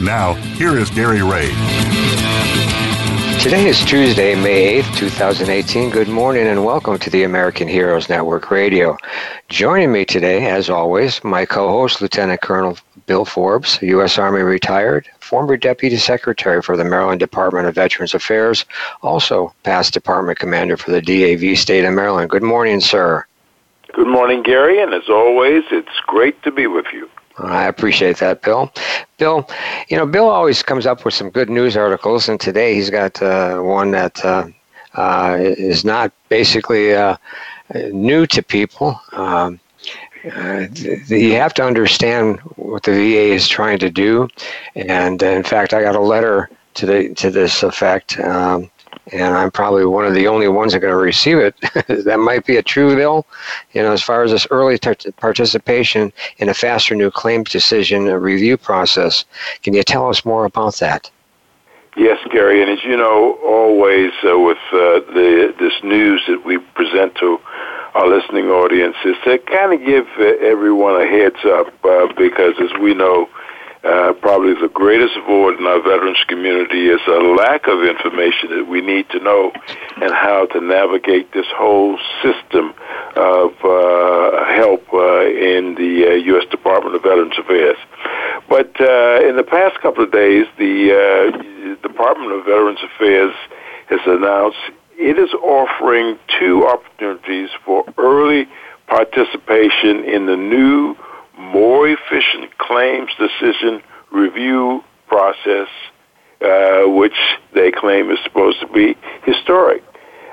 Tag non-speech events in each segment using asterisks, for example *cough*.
Now, here is Gary Ray. Today is Tuesday, May 8th, 2018. Good morning and welcome to the American Heroes Network Radio. Joining me today, as always, my co host, Lieutenant Colonel Bill Forbes, U.S. Army retired, former Deputy Secretary for the Maryland Department of Veterans Affairs, also past Department Commander for the DAV State of Maryland. Good morning, sir. Good morning, Gary, and as always, it's great to be with you. I appreciate that, Bill. Bill, you know, Bill always comes up with some good news articles, and today he's got uh, one that uh, uh, is not basically uh, new to people. Um, uh, you have to understand what the VA is trying to do, and in fact, I got a letter to the to this effect. Um, and I'm probably one of the only ones that are going to receive it. *laughs* that might be a true bill, you know, as far as this early t- participation in a faster new claims decision review process. Can you tell us more about that? Yes, Gary, and as you know, always uh, with uh, the this news that we present to our listening audience is to kind of give uh, everyone a heads up uh, because, as we know, uh, probably the greatest void in our veterans community is a lack of information that we need to know and how to navigate this whole system of uh, help uh, in the uh, U.S. Department of Veterans Affairs. But uh, in the past couple of days, the uh, Department of Veterans Affairs has announced it is offering two opportunities for early participation in the new more efficient claims decision review process, uh, which they claim is supposed to be historic.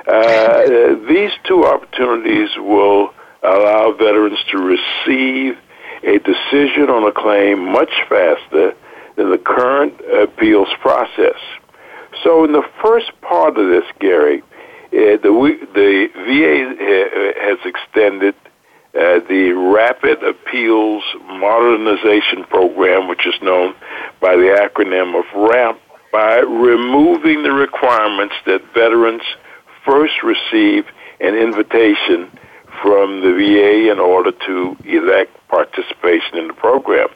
Uh, these two opportunities will allow veterans to receive a decision on a claim much faster than the current appeals process. So, in the first part of this, Gary, uh, the, the VA has extended uh, the Rapid Appeals Modernization Program, which is known by the acronym of RAMP, by removing the requirements that veterans first receive an invitation from the VA in order to elect participation in the program.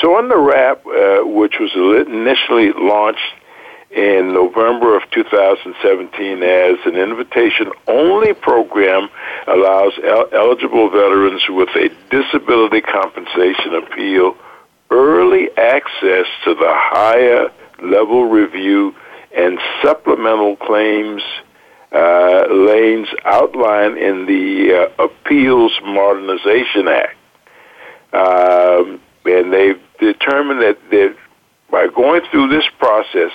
So, under RAMP, uh, which was initially launched in November of 2017 as an invitation only program allows el- eligible veterans with a disability compensation appeal early access to the higher level review and supplemental claims uh, lanes outlined in the uh, Appeals Modernization Act. Um, and they've determined that by going through this process,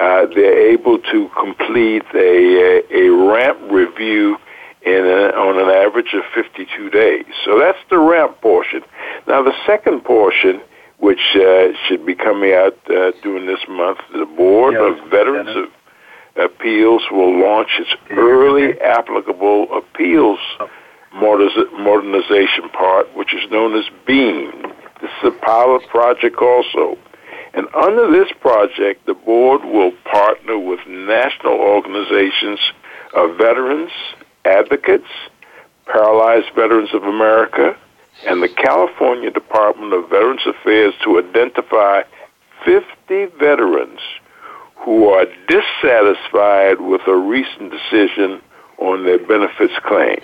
uh, they're able to complete a, a, a ramp review in a, on an average of 52 days. So that's the ramp portion. Now the second portion, which uh, should be coming out uh, during this month, the Board of Veterans of Appeals will launch its early applicable appeals modernization part, which is known as BEAM. This is a pilot project also. And under this project, the board will partner with national organizations of veterans, advocates, Paralyzed Veterans of America, and the California Department of Veterans Affairs to identify 50 veterans who are dissatisfied with a recent decision on their benefits claim.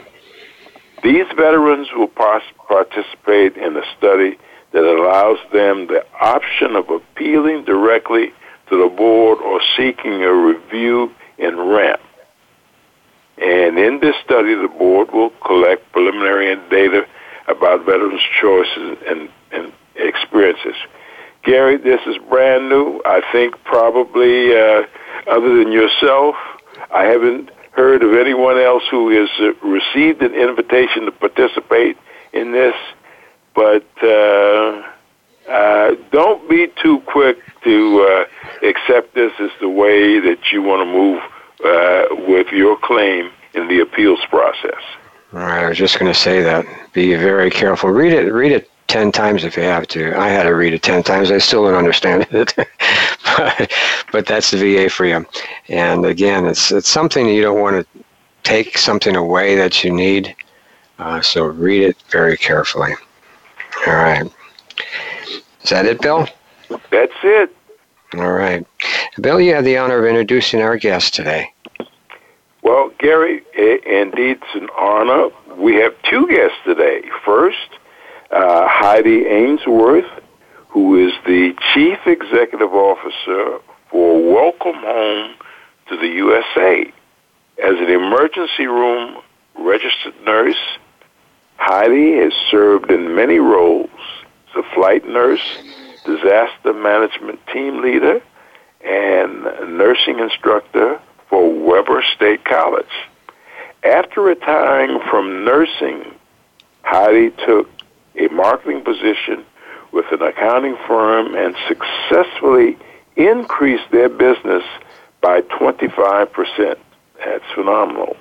These veterans will participate in a study that allows them the option of appealing directly to the board or seeking a review in RAMP. And in this study, the board will collect preliminary data about veterans' choices and, and experiences. Gary, this is brand new. I think probably, uh, other than yourself, I haven't heard of anyone else who has uh, received an invitation to participate in this but uh, uh, don't be too quick to uh, accept this as the way that you want to move uh, with your claim in the appeals process. All right, I was just going to say that. Be very careful. Read it. Read it ten times if you have to. I had to read it ten times. I still don't understand *laughs* it, but, but that's the VA for you. And again, it's it's something you don't want to take something away that you need. Uh, so read it very carefully. All right. Is that it, Bill? That's it. All right. Bill, you have the honor of introducing our guest today. Well, Gary, indeed, it's an honor. We have two guests today. First, uh, Heidi Ainsworth, who is the Chief Executive Officer for Welcome Home to the USA. As an emergency room registered nurse, Heidi has served in many roles as a flight nurse, disaster management team leader, and nursing instructor for Weber State College. After retiring from nursing, Heidi took a marketing position with an accounting firm and successfully increased their business by 25%. That's phenomenal.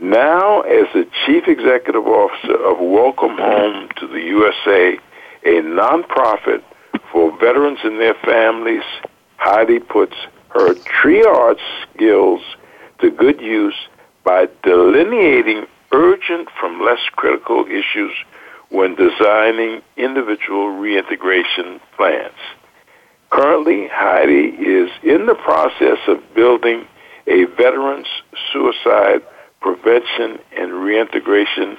Now, as the Chief Executive Officer of Welcome Home to the USA, a nonprofit for veterans and their families, Heidi puts her triage skills to good use by delineating urgent from less critical issues when designing individual reintegration plans. Currently, Heidi is in the process of building a veterans suicide prevention and reintegration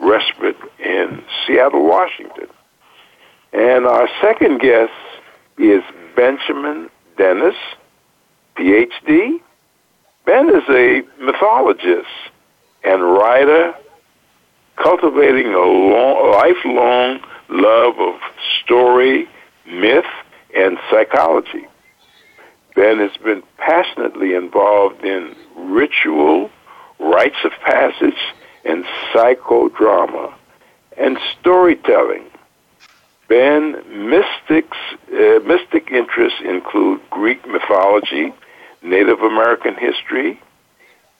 respite in Seattle, Washington. And our second guest is Benjamin Dennis, PhD. Ben is a mythologist and writer cultivating a long, lifelong love of story, myth, and psychology. Ben has been passionately involved in ritual, rites of passage, and psychodrama, and storytelling. Ben mystics, uh, mystic interests include Greek mythology, Native American history,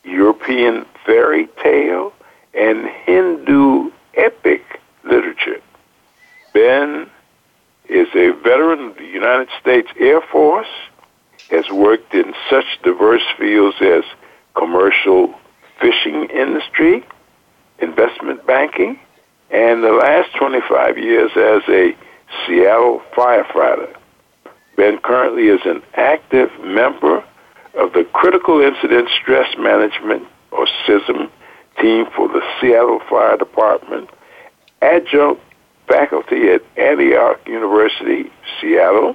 European fairy tale, and Hindu epic literature. Ben is a veteran of the United States Air Force, has worked in such diverse fields as commercial fishing industry, investment banking, and the last 25 years as a Seattle firefighter. Ben currently is an active member of the Critical Incident Stress Management, or CISM, team for the Seattle Fire Department, adjunct faculty at Antioch University, Seattle.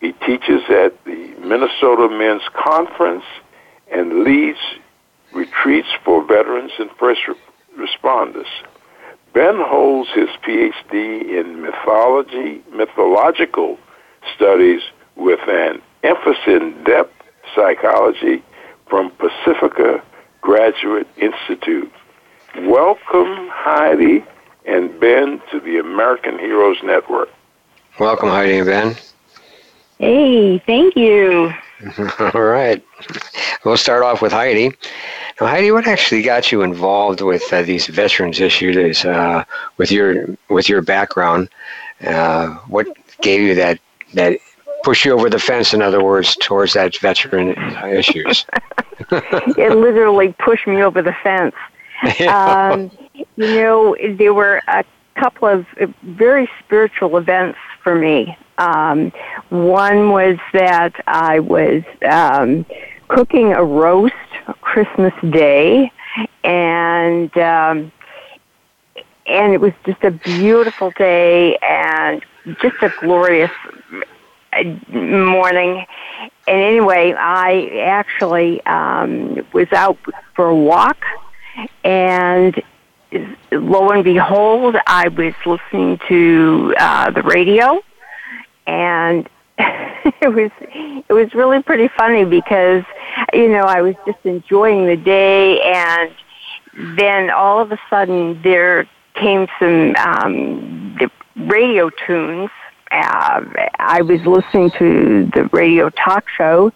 He teaches at the Minnesota Men's Conference and leads retreats for veterans and first responders. Ben holds his PhD in mythology, mythological studies with an emphasis in depth psychology from Pacifica Graduate Institute. Welcome, Heidi and Ben, to the American Heroes Network. Welcome, Heidi and Ben. Hey, thank you. *laughs* All right. We'll start off with Heidi. Now, Heidi, what actually got you involved with uh, these veterans issues? Uh, with your with your background, uh, what gave you that that push you over the fence? In other words, towards that veteran issues. *laughs* it literally pushed me over the fence. *laughs* Um, you know, there were a couple of very spiritual events for me. Um, one was that I was um, cooking a roast Christmas Day, and um, and it was just a beautiful day and just a glorious uh, morning. And anyway, I actually um, was out for a walk, and lo and behold, I was listening to uh, the radio, and *laughs* it was it was really pretty funny because you know I was just enjoying the day, and then all of a sudden there came some um, the radio tunes, uh, I was listening to the radio talk show,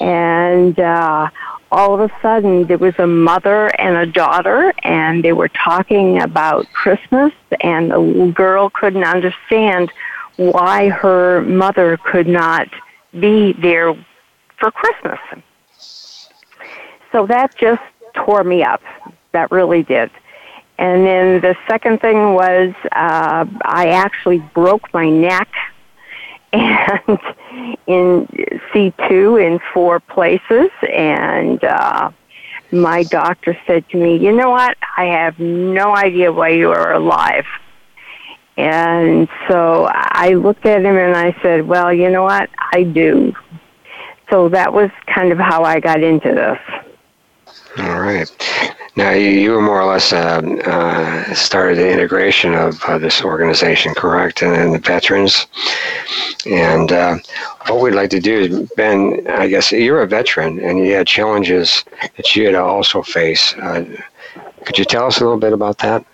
and uh, all of a sudden there was a mother and a daughter, and they were talking about Christmas, and the little girl couldn't understand why her mother could not be there for Christmas. So that just tore me up. That really did. And then the second thing was uh, I actually broke my neck and *laughs* in C2 in four places. And uh, my doctor said to me, You know what? I have no idea why you are alive. And so I looked at him and I said, Well, you know what? I do. So that was kind of how I got into this. All right. Now, you, you were more or less uh, uh, started the integration of uh, this organization, correct? And, and the veterans. And uh, what we'd like to do is, Ben, I guess you're a veteran and you had challenges that you had to also face. Uh, could you tell us a little bit about that?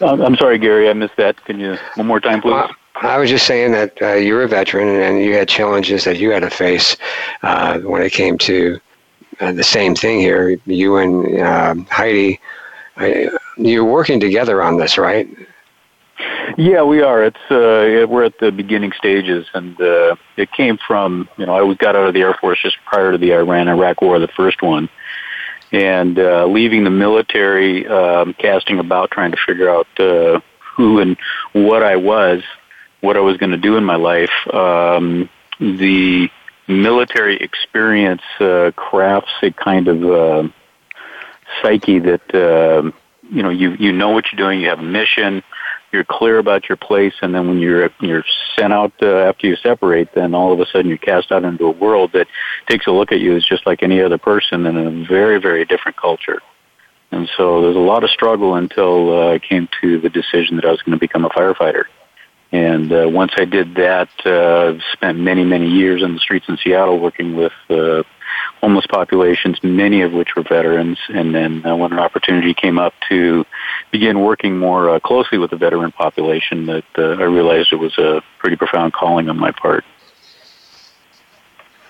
Oh, I'm sorry, Gary. I missed that. Can you one more time, please? I was just saying that uh, you're a veteran and you had challenges that you had to face uh, when it came to uh, the same thing here. You and um, Heidi, you're working together on this, right? Yeah, we are. It's uh, we're at the beginning stages, and uh, it came from you know I was got out of the Air Force just prior to the Iran-Iraq War, the first one, and uh, leaving the military, um, casting about, trying to figure out uh, who and what I was what I was going to do in my life. Um, the military experience uh, crafts a kind of uh, psyche that uh, you know you you know what you're doing. You have a mission. You're clear about your place, and then when you're you're sent out uh, after you separate, then all of a sudden you're cast out into a world that takes a look at you as just like any other person in a very very different culture. And so there's a lot of struggle until uh, I came to the decision that I was going to become a firefighter. And uh, once I did that, uh, spent many, many years in the streets in Seattle working with uh, homeless populations, many of which were veterans. And then uh, when an opportunity came up to begin working more uh, closely with the veteran population, that uh, I realized it was a pretty profound calling on my part.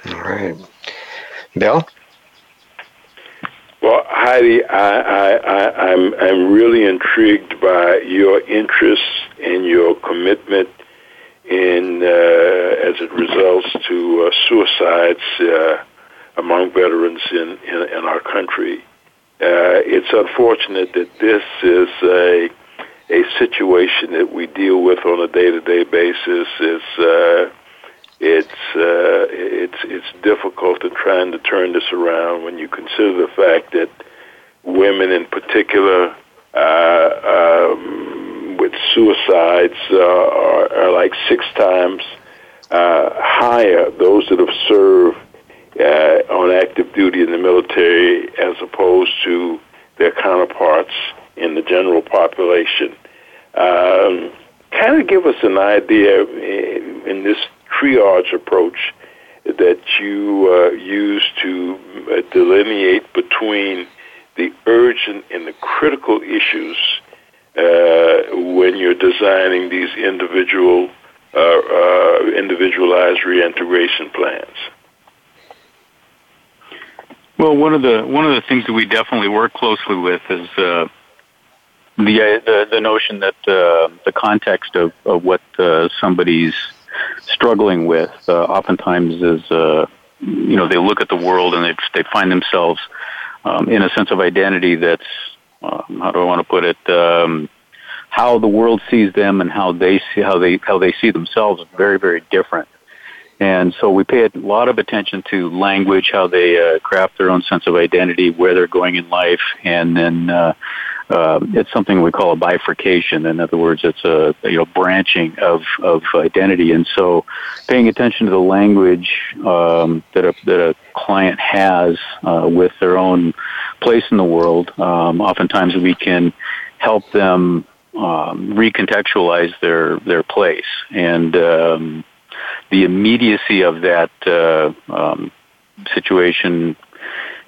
All right. Bill? Well, Heidi, I, I, I, I'm I'm really intrigued by your interest and your commitment in uh, as it results to uh, suicides uh, among veterans in, in, in our country. Uh, it's unfortunate that this is a a situation that we deal with on a day to day basis. Is uh, it's uh, it's it's difficult in trying to turn this around when you consider the fact that women, in particular, uh, um, with suicides, uh, are, are like six times uh, higher. Those that have served uh, on active duty in the military, as opposed to their counterparts in the general population. Um, kind of give us an idea in, in this triage approach that you uh, use to uh, delineate between the urgent and the critical issues uh, when you're designing these individual uh, uh, individualized reintegration plans. Well, one of the one of the things that we definitely work closely with is uh, the, the the notion that the context of, of what somebody's struggling with uh, oftentimes is uh, you know they look at the world and they they find themselves um, in a sense of identity that's um, how do I want to put it um, how the world sees them and how they see how they how they see themselves is very very different. And so we pay a lot of attention to language how they uh, craft their own sense of identity where they're going in life and then uh, uh, it's something we call a bifurcation. In other words, it's a you know branching of of identity, and so paying attention to the language um, that a that a client has uh, with their own place in the world. Um, oftentimes, we can help them um, recontextualize their their place and um, the immediacy of that uh, um, situation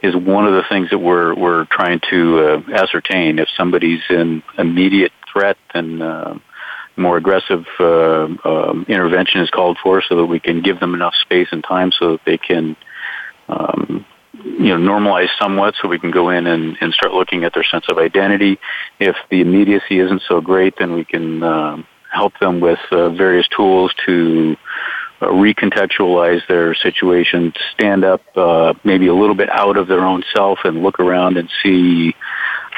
is one of the things that we're we're trying to uh, ascertain. If somebody's in immediate threat, then uh, more aggressive uh, um, intervention is called for, so that we can give them enough space and time so that they can. Um, you know, normalize somewhat so we can go in and, and start looking at their sense of identity. If the immediacy isn't so great, then we can uh, help them with uh, various tools to recontextualize their situation, stand up uh, maybe a little bit out of their own self and look around and see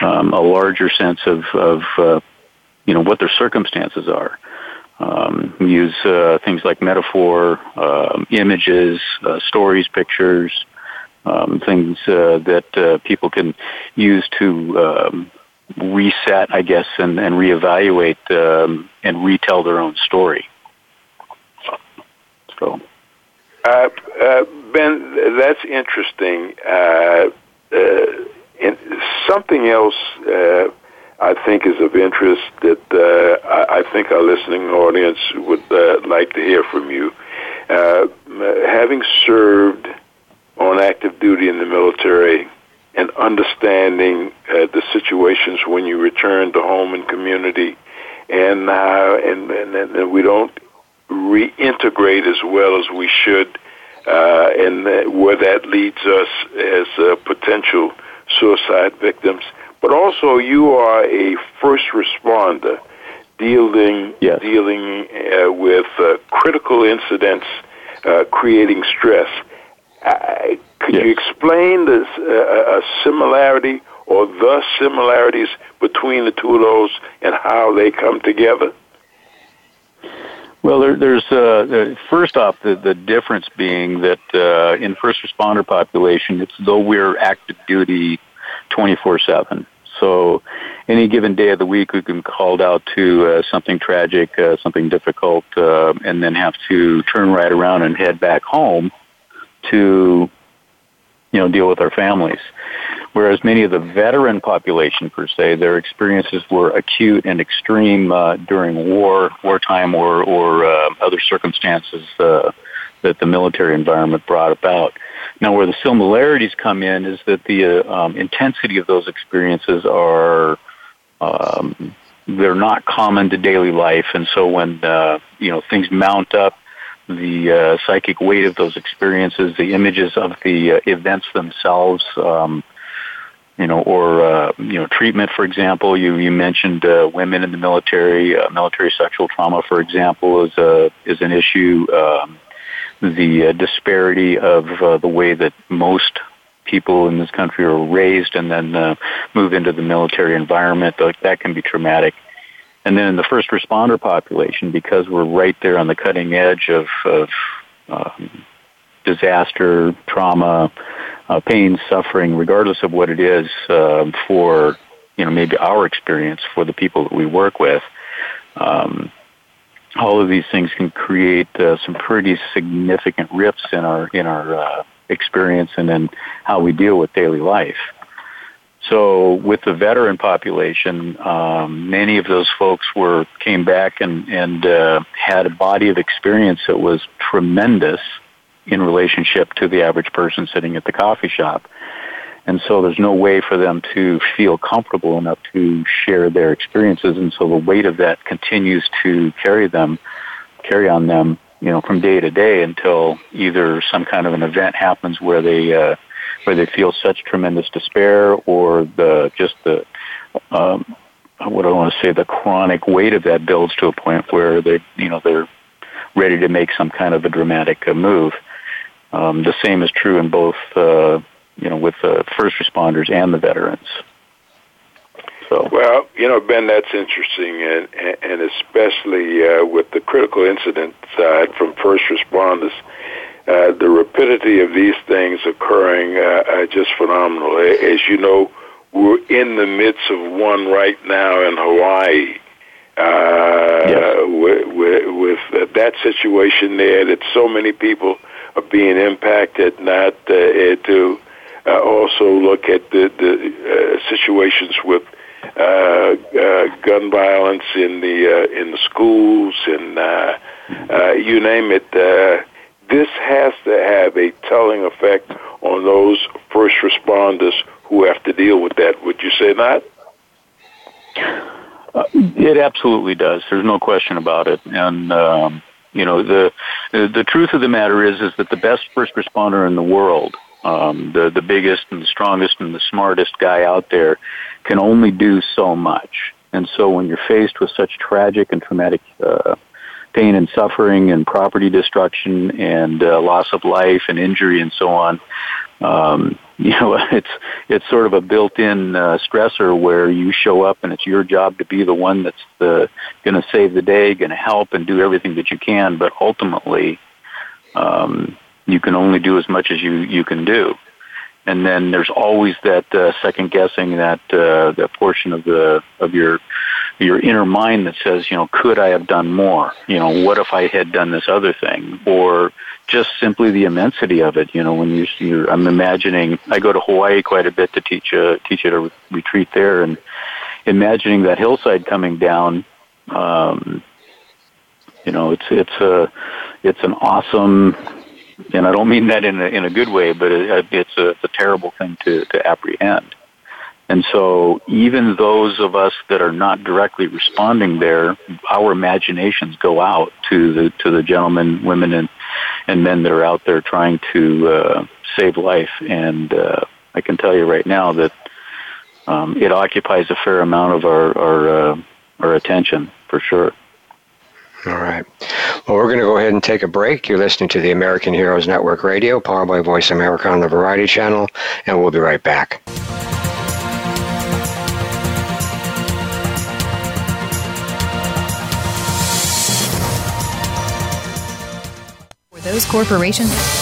um, a larger sense of, of uh, you know, what their circumstances are. Um, use uh, things like metaphor, uh, images, uh, stories, pictures, um, things uh, that uh, people can use to um, reset, I guess, and, and reevaluate um, and retell their own story. So, uh, uh, Ben, that's interesting. Uh, uh, and something else uh, I think is of interest that uh, I, I think our listening audience would uh, like to hear from you. Uh, having served on active duty in the military and understanding uh, the situations when you return to home and community, and uh, and, and and we don't reintegrate as well as we should, uh, and where that leads us as uh, potential suicide victims. But also, you are a first responder dealing yes. dealing uh, with uh, critical incidents, uh, creating stress. Uh, could yes. you explain the uh, a similarity or the similarities between the two of those and how they come together? Well, there, there's uh, first off the, the difference being that uh, in first responder population, it's though we're active duty 24/7. So, any given day of the week, we can be called out to uh, something tragic, uh, something difficult, uh, and then have to turn right around and head back home to you know deal with our families. Whereas many of the veteran population per se, their experiences were acute and extreme uh, during war, wartime, or or uh, other circumstances uh, that the military environment brought about. Now, where the similarities come in is that the uh, um, intensity of those experiences are um, they're not common to daily life, and so when uh, you know things mount up the uh, psychic weight of those experiences, the images of the uh, events themselves, um, you know, or uh, you know, treatment. For example, you you mentioned uh, women in the military, uh, military sexual trauma, for example, is a is an issue. Um, the uh, disparity of uh, the way that most people in this country are raised and then uh, move into the military environment, like that can be traumatic. And then in the first responder population, because we're right there on the cutting edge of, of um, disaster, trauma, uh, pain, suffering, regardless of what it is uh, for, you know, maybe our experience for the people that we work with, um, all of these things can create uh, some pretty significant rifts in our in our uh, experience and in how we deal with daily life. So with the veteran population, um, many of those folks were came back and and uh, had a body of experience that was tremendous in relationship to the average person sitting at the coffee shop. And so there's no way for them to feel comfortable enough to share their experiences. And so the weight of that continues to carry them, carry on them, you know, from day to day until either some kind of an event happens where they, uh, where they feel such tremendous despair or the just the um, what I want to say the chronic weight of that builds to a point where they you know they're ready to make some kind of a dramatic uh, move. Um, the same is true in both uh, you know with the first responders and the veterans. So. Well, you know, Ben, that's interesting, and and especially uh, with the critical incident side from first responders uh, the rapidity of these things occurring uh, are just phenomenal. As you know, we're in the midst of one right now in Hawaii. Uh, yes. with, with, with that situation there, that so many people are being impacted, not uh, to uh, also look at the, the uh, situations with uh, uh, gun violence in the uh, in the schools and uh, uh, you name it. Uh, this has to have a telling effect on those first responders who have to deal with that. Would you say not? Uh, it absolutely does. There's no question about it. And um, you know, the the truth of the matter is is that the best first responder in the world, um, the the biggest and the strongest and the smartest guy out there, can only do so much. And so, when you're faced with such tragic and traumatic uh, pain and suffering and property destruction and uh, loss of life and injury and so on, um, *laughs* you know, it's it's sort of a built-in uh, stressor where you show up and it's your job to be the one that's the going to save the day, going to help and do everything that you can. But ultimately, um, you can only do as much as you you can do. And then there's always that uh, second guessing that uh, that portion of the of your your inner mind that says, you know, could I have done more? You know, what if I had done this other thing? Or just simply the immensity of it. You know, when you, you I'm imagining, I go to Hawaii quite a bit to teach a teach at a retreat there, and imagining that hillside coming down. Um, you know, it's it's a it's an awesome, and I don't mean that in a in a good way, but it, it's a it's a terrible thing to to apprehend. And so even those of us that are not directly responding there, our imaginations go out to the to the gentlemen, women, and and men that are out there trying to uh, save life. And uh, I can tell you right now that um, it occupies a fair amount of our our, uh, our attention for sure. All right. Well, we're going to go ahead and take a break. You're listening to the American Heroes Network Radio, powered by Voice America on the Variety Channel, and we'll be right back. Those corporations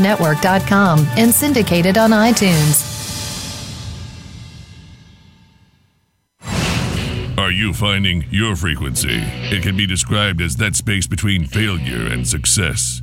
AmericanHeroesNetwork.com and syndicated on iTunes. Are you finding your frequency? It can be described as that space between failure and success.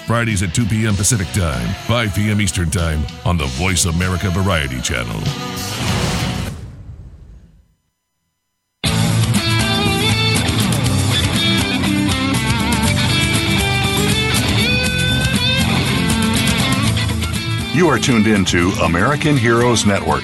Fridays at 2 p.m. Pacific Time, 5 p.m. Eastern Time on the Voice America Variety Channel. You are tuned in to American Heroes Network.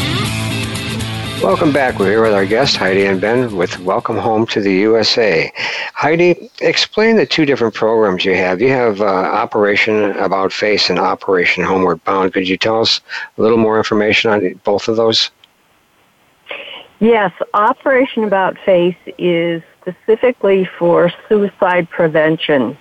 Welcome back. We're here with our guest, Heidi and Ben, with Welcome Home to the USA. Heidi, explain the two different programs you have. You have uh, Operation About Face and Operation Homeward Bound. Could you tell us a little more information on both of those? Yes, Operation About Face is specifically for suicide prevention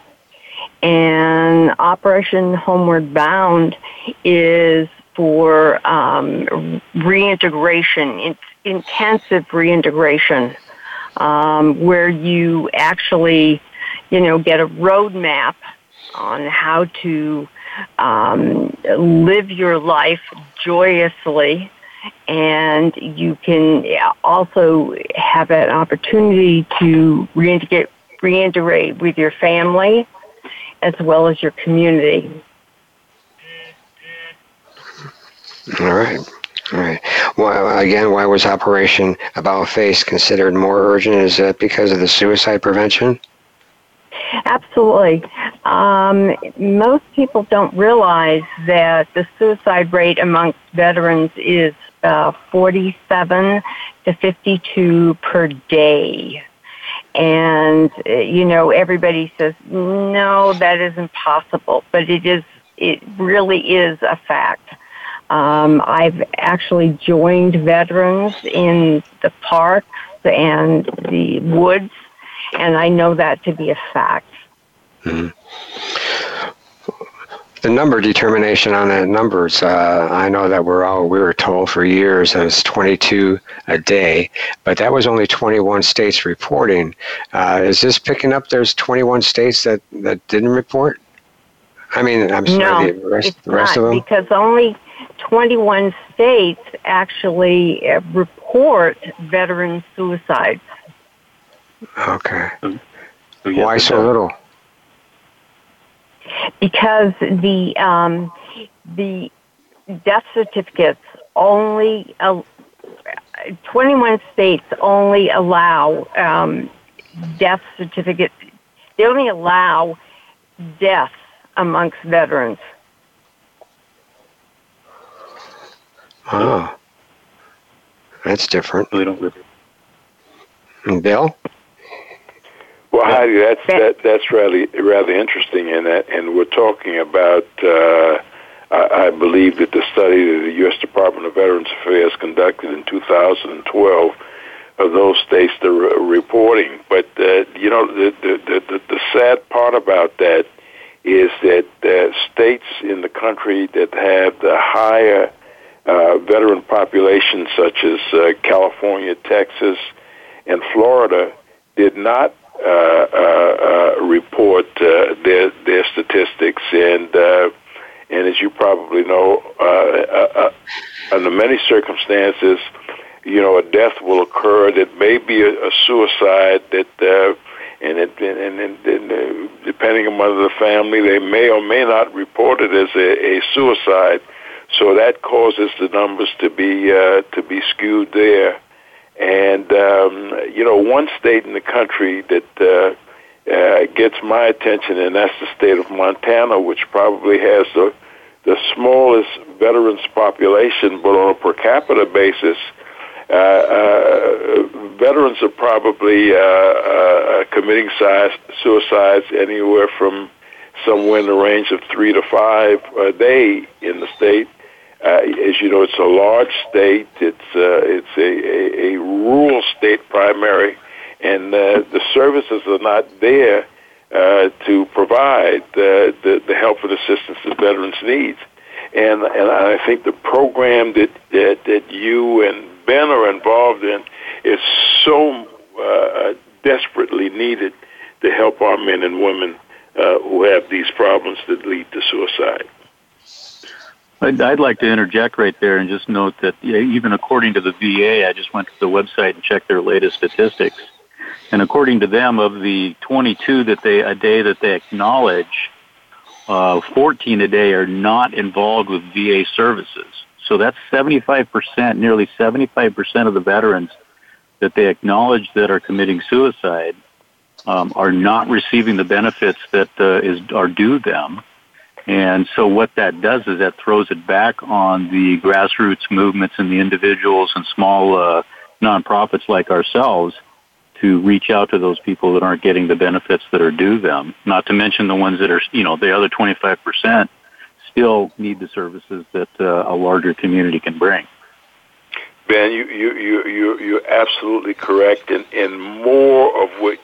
and Operation Homeward Bound is for um, reintegration, in, intensive reintegration, um, where you actually, you know, get a roadmap on how to um, live your life joyously and you can also have an opportunity to reintegrate, reintegrate with your family as well as your community. All right. Right. Well, again, why was Operation About Face considered more urgent? Is that because of the suicide prevention? Absolutely. Um, most people don't realize that the suicide rate amongst veterans is uh, 47 to 52 per day. And, you know, everybody says, no, that isn't possible, but it is, it really is a fact. Um, I've actually joined veterans in the parks and the woods, and I know that to be a fact. Mm-hmm the number determination on that numbers, uh, I know that we're all we were told for years that it's 22 a day, but that was only 21 states reporting. Uh, is this picking up? There's 21 states that that didn't report. I mean, I'm sorry, no, the rest, the rest of them because only 21 states actually uh, report veteran suicides. Okay. Why so little? because the um, the death certificates only uh, 21 states only allow um, death certificates. They only allow deaths amongst veterans. Oh, that's different. We don't. Bill. Well, Heidi, that's that, that's rather rather interesting, in that, and we're talking about. Uh, I, I believe that the study that the U.S. Department of Veterans Affairs conducted in 2012 of those states that are reporting. But uh, you know, the, the the the sad part about that is that uh, states in the country that have the higher uh, veteran population, such as uh, California, Texas, and Florida, did not uh, uh, uh, report their their statistics, and and as you probably know, under many circumstances, you know, a death will occur that may be a, a suicide that. and it, and, and, and uh, depending upon the family, they may or may not report it as a, a suicide. So that causes the numbers to be uh, to be skewed there. And um, you know, one state in the country that uh, uh, gets my attention, and that's the state of Montana, which probably has the the smallest veterans population, but on a per capita basis, uh, uh, veterans are probably uh, uh, committing size, suicides anywhere from somewhere in the range of three to five a day in the state. Uh, as you know, it's a large state. It's uh, it's a, a, a rural state primary, and uh, the services are not there uh, to provide the, the the help and assistance that veterans need. And and I think the program that that, that you and Ben are involved in is so uh, desperately needed to help our men and women uh, who have these problems that lead to suicide. I'd, I'd like to interject right there and just note that even according to the VA, I just went to the website and checked their latest statistics. And according to them, of the 22 that they a day that they acknowledge, uh, 14 a day are not involved with VA services. So that's 75%, nearly 75% of the veterans that they acknowledge that are committing suicide um, are not receiving the benefits that uh, is are due them. And so what that does is that throws it back on the grassroots movements and the individuals and small uh, nonprofits like ourselves to reach out to those people that aren't getting the benefits that are due them. Not to mention the ones that are, you know, the other 25% still need the services that uh, a larger community can bring. Ben, you, you, you, you, you're absolutely correct. And, and more of what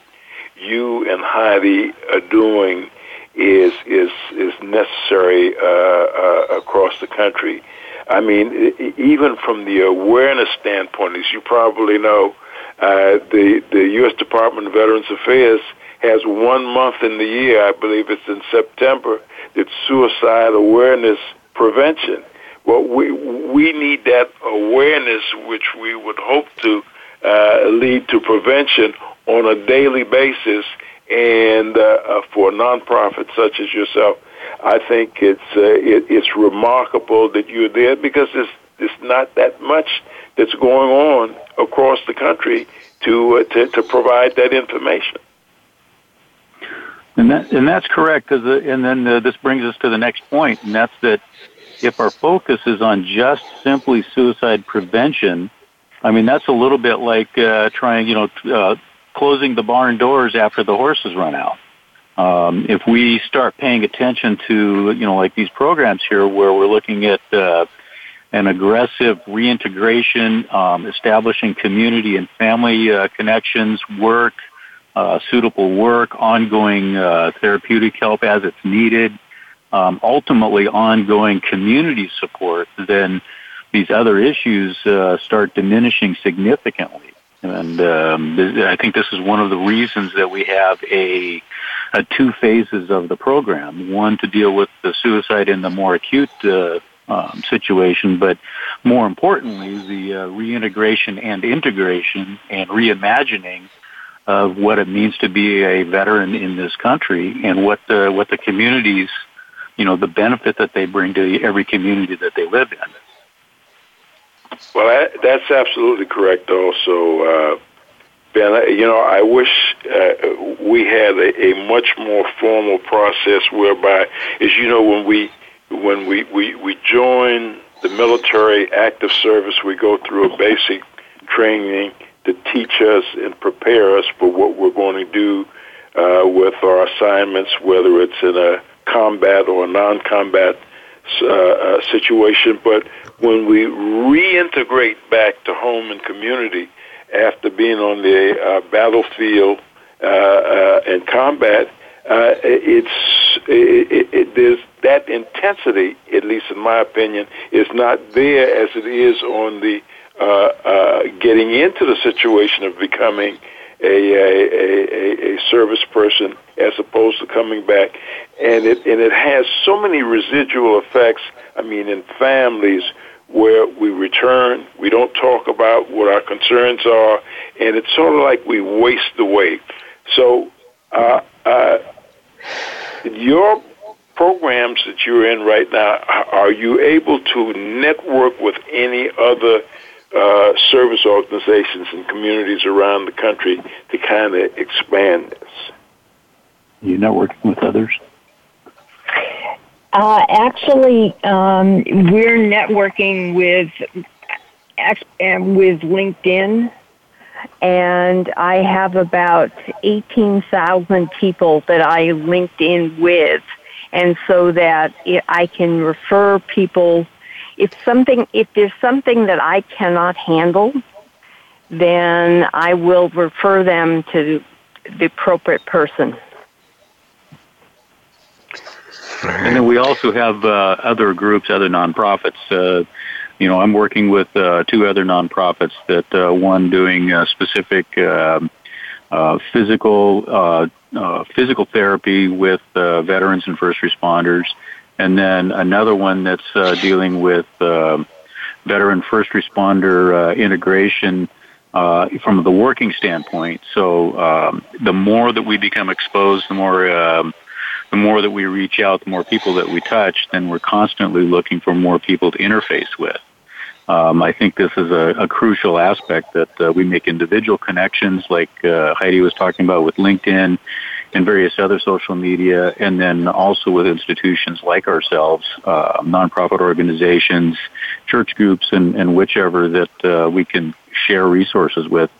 you and Heidi are doing is is is necessary uh, uh, across the country. I mean, even from the awareness standpoint, as you probably know, uh, the the U.S. Department of Veterans Affairs has one month in the year, I believe it's in September, that's suicide awareness prevention. Well, we we need that awareness, which we would hope to uh, lead to prevention on a daily basis and uh, uh, for a nonprofit such as yourself, I think it's uh, it, it's remarkable that you're there because there's there's not that much that's going on across the country to uh, to, to provide that information. And that and that's correct. Cause, uh, and then uh, this brings us to the next point, and that's that if our focus is on just simply suicide prevention, I mean, that's a little bit like uh, trying, you know, uh, closing the barn doors after the horses run out. Um, if we start paying attention to, you know, like these programs here where we're looking at uh, an aggressive reintegration, um, establishing community and family uh, connections, work, uh, suitable work, ongoing uh, therapeutic help as it's needed, um, ultimately ongoing community support, then these other issues uh, start diminishing significantly. And um, I think this is one of the reasons that we have a, a two phases of the program. One to deal with the suicide in the more acute uh, um, situation, but more importantly, the uh, reintegration and integration and reimagining of what it means to be a veteran in this country and what the what the communities, you know, the benefit that they bring to every community that they live in. Well, that's absolutely correct. Also, uh, Ben, you know, I wish uh, we had a, a much more formal process whereby, as you know, when we when we, we, we join the military active service, we go through a basic training to teach us and prepare us for what we're going to do uh, with our assignments, whether it's in a combat or a non-combat uh, uh, situation. But when we reintegrate back to home and community after being on the uh, battlefield uh, uh, and combat, uh, it's it, it, it, that intensity, at least in my opinion, is not there as it is on the getting into the situation of becoming a, a, a, a service person as opposed to coming back, and it and it has so many residual effects. I mean, in families where we return, we don't talk about what our concerns are, and it's sort of like we waste away. So, uh, uh, your programs that you're in right now, are you able to network with any other uh, service organizations and communities around the country to kind of expand this? You networking with others? Uh, actually, um, we're networking with with LinkedIn, and I have about eighteen thousand people that I linked in with, and so that I can refer people. If something, if there's something that I cannot handle, then I will refer them to the appropriate person. And then we also have uh, other groups, other nonprofits. Uh, you know, I'm working with uh, two other nonprofits. That uh, one doing uh, specific um, uh, physical uh, uh, physical therapy with uh, veterans and first responders, and then another one that's uh, dealing with uh, veteran first responder uh, integration. Uh, from the working standpoint, so um, the more that we become exposed, the more um, the more that we reach out, the more people that we touch, then we're constantly looking for more people to interface with. Um, I think this is a, a crucial aspect that uh, we make individual connections, like uh, Heidi was talking about with LinkedIn and various other social media, and then also with institutions like ourselves, uh, nonprofit organizations, church groups, and, and whichever that uh, we can share resources with.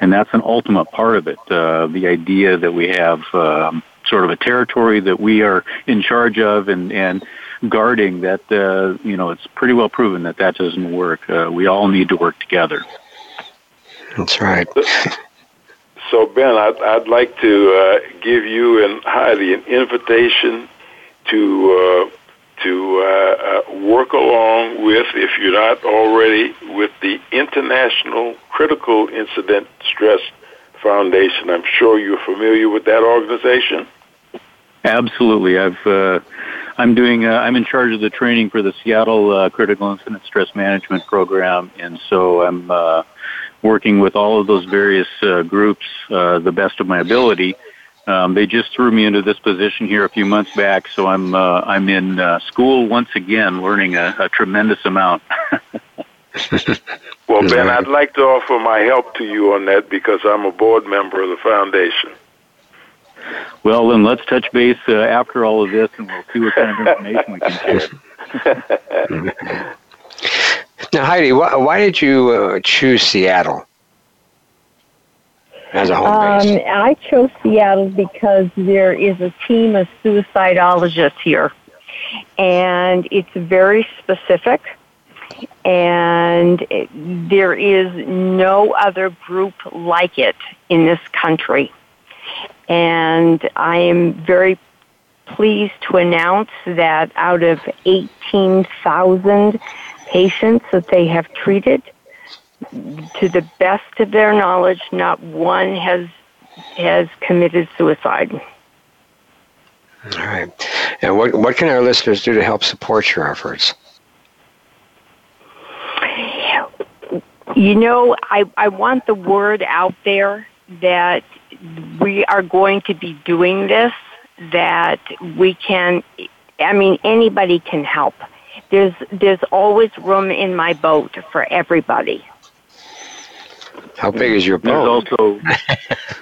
And that's an ultimate part of it. Uh, the idea that we have um, sort of a territory that we are in charge of and, and guarding that, uh, you know, it's pretty well proven that that doesn't work. Uh, we all need to work together. That's right. *laughs* So, Ben, I'd, I'd like to uh, give you and Heidi an invitation to uh, to uh, uh, work along with, if you're not already, with the International Critical Incident Stress Foundation. I'm sure you're familiar with that organization. Absolutely, I've uh, I'm doing uh, I'm in charge of the training for the Seattle Critical Incident Stress Management Program, and so I'm working with all of those various uh, groups uh, the best of my ability. Um, they just threw me into this position here a few months back, so I'm uh, I'm in uh, school once again, learning a, a tremendous amount. *laughs* well, Ben, I'd like to offer my help to you on that because I'm a board member of the foundation. Well, then let's touch base uh, after all of this, and we'll see what kind of information we can share. *laughs* Now, Heidi, why, why did you uh, choose Seattle as a home um, base? I chose Seattle because there is a team of suicidologists here, and it's very specific. And it, there is no other group like it in this country. And I am very pleased to announce that out of 18,000 patients that they have treated, to the best of their knowledge, not one has has committed suicide. All right. And what what can our listeners do to help support your efforts? You know, I, I want the word out there that we are going to be doing this, that we can, I mean, anybody can help. There's, there's always room in my boat for everybody. How big is your boat? also,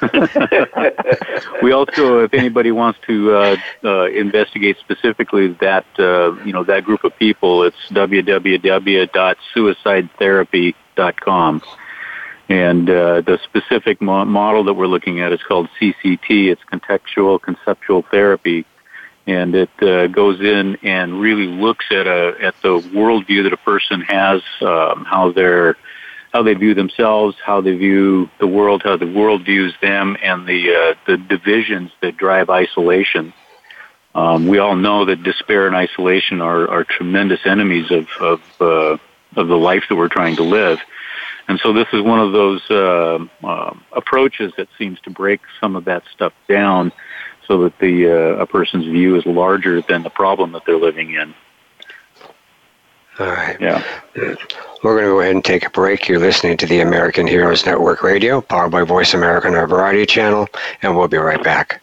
*laughs* we also, if anybody wants to uh, uh, investigate specifically that, uh, you know, that group of people, it's www.suicidetherapy.com. And uh, the specific mo- model that we're looking at is called CCT. It's contextual conceptual therapy, and it uh, goes in and really looks at a at the worldview that a person has, um, how they're how they view themselves, how they view the world, how the world views them, and the uh, the divisions that drive isolation. Um, we all know that despair and isolation are, are tremendous enemies of of, uh, of the life that we're trying to live. And so this is one of those uh, uh, approaches that seems to break some of that stuff down so that the uh, a person's view is larger than the problem that they're living in. All right. Yeah. We're going to go ahead and take a break. You're listening to the American Heroes Network Radio, powered by Voice America on our Variety Channel, and we'll be right back.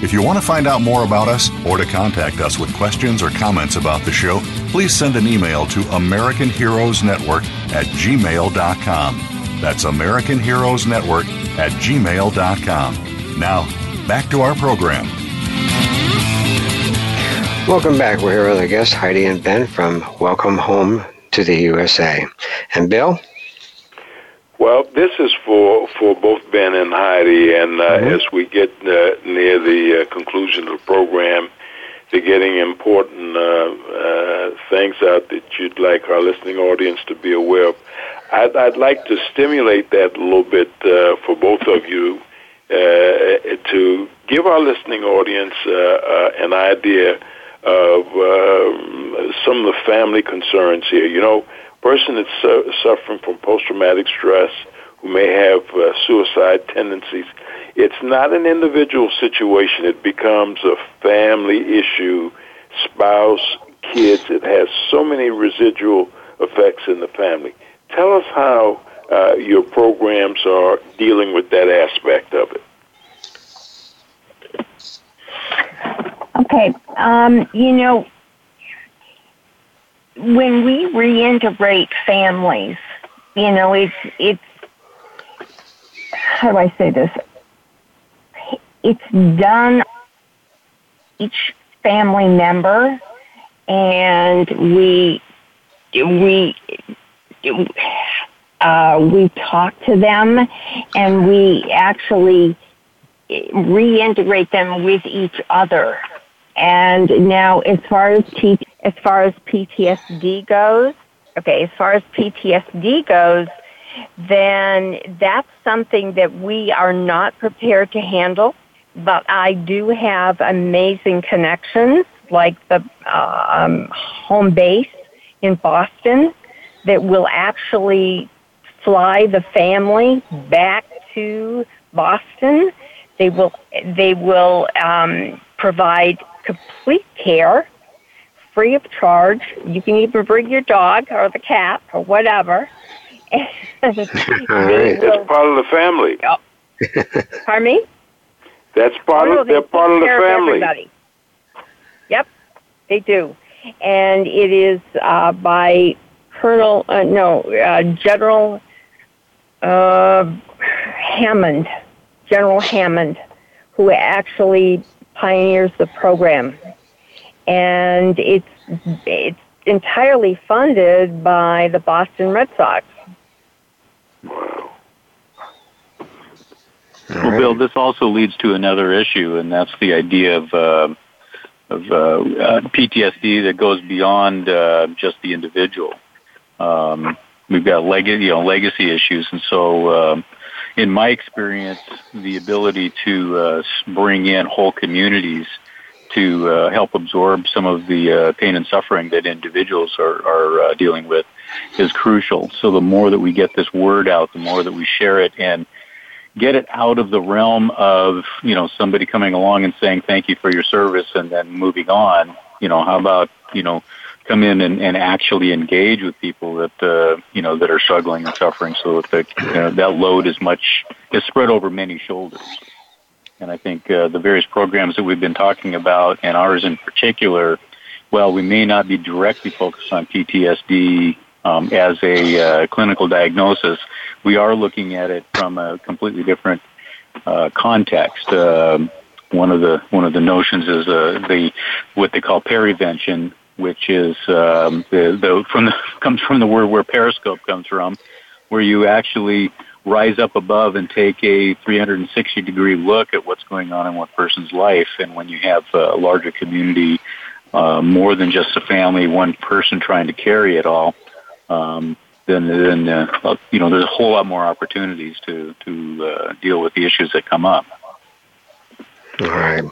If you want to find out more about us or to contact us with questions or comments about the show, please send an email to American Heroes Network at gmail.com. That's American Heroes Network at gmail.com. Now, back to our program. Welcome back. We're here with our guests, Heidi and Ben from Welcome Home to the USA. And Bill? Well, this is for for both Ben and Heidi, and uh, mm-hmm. as we get uh, near the uh, conclusion of the program, they're getting important uh, uh, things out that you'd like our listening audience to be aware of. I'd, I'd like to stimulate that a little bit uh, for both of you to give our listening audience an idea of some of the family concerns here. You know person that's su- suffering from post-traumatic stress who may have uh, suicide tendencies, it's not an individual situation. It becomes a family issue, spouse, kids. It has so many residual effects in the family. Tell us how uh, your programs are dealing with that aspect of it. Okay. Um, you know, when we reintegrate families, you know, it's it's how do I say this? It's done each family member, and we we uh, we talk to them, and we actually reintegrate them with each other. And now, as far as T- as far as PTSD goes, okay, as far as PTSD goes, then that's something that we are not prepared to handle. But I do have amazing connections, like the um, home base in Boston, that will actually fly the family back to Boston. They will they will um, provide complete care, free of charge. You can even bring your dog or the cat or whatever. *laughs* All right. That's part of the family. Oh. Pardon me? That's part oh, of they're part of the family. Of yep, they do, and it is uh, by Colonel uh, no uh, General uh, Hammond, General Hammond, who actually pioneers the program, and it's it's entirely funded by the Boston Red Sox. Wow. Well, Bill, this also leads to another issue, and that's the idea of uh, of uh, uh, PTSD that goes beyond uh, just the individual. Um, we've got leg- you know legacy issues, and so uh, in my experience, the ability to uh, bring in whole communities to uh, help absorb some of the uh, pain and suffering that individuals are, are uh, dealing with is crucial. So the more that we get this word out, the more that we share it and get it out of the realm of, you know, somebody coming along and saying thank you for your service and then moving on. You know, how about, you know, come in and, and actually engage with people that uh, you know that are struggling and suffering, so that the, you know, that load is much is spread over many shoulders. And I think uh, the various programs that we've been talking about, and ours in particular, well, we may not be directly focused on PTSD um, as a uh, clinical diagnosis. We are looking at it from a completely different uh, context. Um, one of the one of the notions is uh, the what they call perivention, which is um, the, the from the *laughs* comes from the word where periscope comes from, where you actually rise up above and take a 360 degree look at what's going on in one person's life. And when you have a larger community, uh, more than just a family, one person trying to carry it all, um, then then uh, you know there's a whole lot more opportunities to to uh, deal with the issues that come up. All right.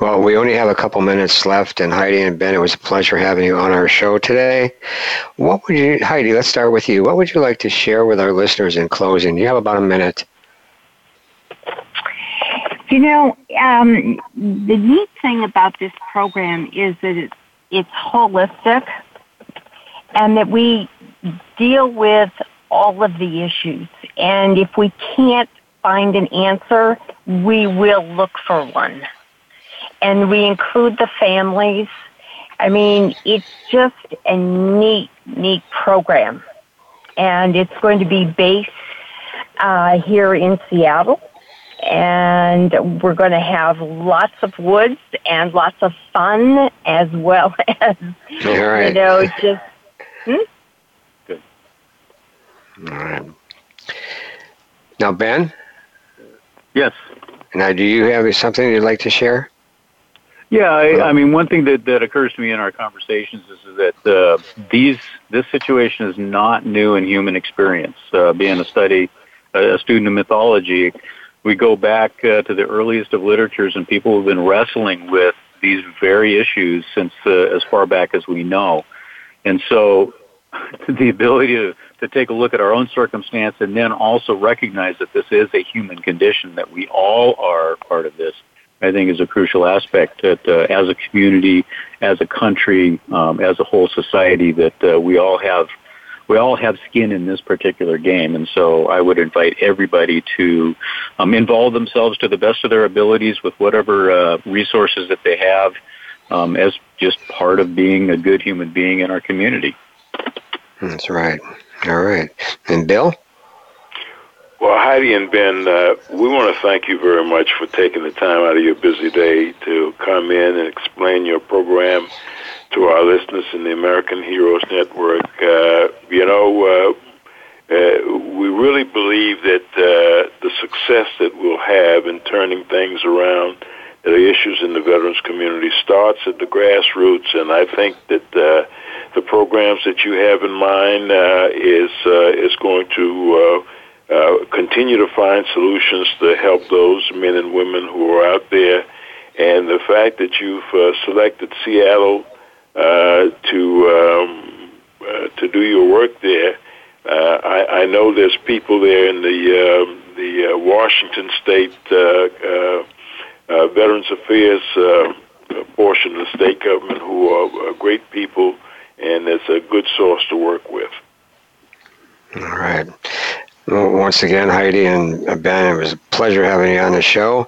Well, we only have a couple minutes left, and Heidi and Ben, it was a pleasure having you on our show today. What would you, Heidi? Let's start with you. What would you like to share with our listeners in closing? You have about a minute. You know, um, the neat thing about this program is that it's, it's holistic, and that we deal with all of the issues. And if we can't find an answer, we will look for one. And we include the families. I mean, it's just a neat, neat program. And it's going to be based uh, here in Seattle. And we're going to have lots of woods and lots of fun as well *laughs* as, right. you know, just. Hmm? Good. All right. Now, Ben? Yes. Now, do you have something you'd like to share? Yeah, I, I mean, one thing that, that occurs to me in our conversations is, that uh, these this situation is not new in human experience. Uh, being a study, a student of mythology, we go back uh, to the earliest of literatures, and people have been wrestling with these very issues since uh, as far back as we know. And so, *laughs* the ability to to take a look at our own circumstance and then also recognize that this is a human condition, that we all are part of this, I think is a crucial aspect that uh, as a community, as a country, um, as a whole society, that uh, we all have we all have skin in this particular game. And so I would invite everybody to um, involve themselves to the best of their abilities with whatever uh, resources that they have um, as just part of being a good human being in our community. That's right. All right. And Bill? Well, Heidi and Ben, uh, we want to thank you very much for taking the time out of your busy day to come in and explain your program to our listeners in the American Heroes Network. Uh, you know, uh, uh, we really believe that uh, the success that we'll have in turning things around, the issues in the veterans community, starts at the grassroots, and I think that uh, the programs that you have in mind uh, is uh, is going to uh, uh, continue to find solutions to help those men and women who are out there. And the fact that you've uh, selected Seattle uh, to um, uh, to do your work there, uh, I, I know there's people there in the uh, the uh, Washington State uh, uh, uh, Veterans Affairs uh, portion of the state government who are great people and it's a good source to work with. All right. Once again, Heidi and Ben, it was a pleasure having you on the show.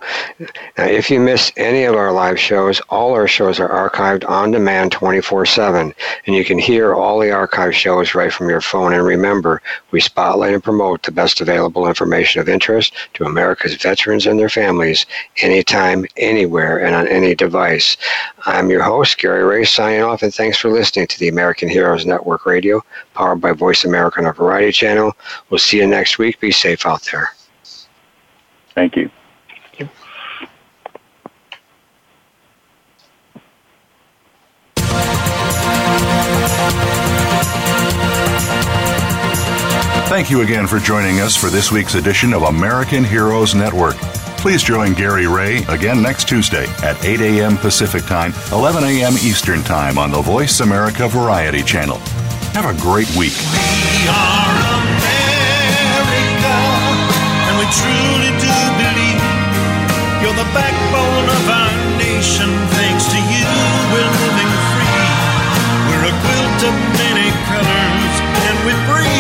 Now, if you miss any of our live shows, all our shows are archived on demand 24 7, and you can hear all the archived shows right from your phone. And remember, we spotlight and promote the best available information of interest to America's veterans and their families anytime, anywhere, and on any device. I'm your host, Gary Ray, signing off, and thanks for listening to the American Heroes Network Radio, powered by Voice America on a Variety Channel. We'll see you next week. Be safe out there. Thank you. Thank you again for joining us for this week's edition of American Heroes Network. Please join Gary Ray again next Tuesday at 8 a.m. Pacific Time, 11 a.m. Eastern Time on the Voice America Variety Channel. Have a great week. We are America, and we truly do believe you're the backbone of our nation. Thanks to you, we're living free. We're a quilt of many colors, and we breathe.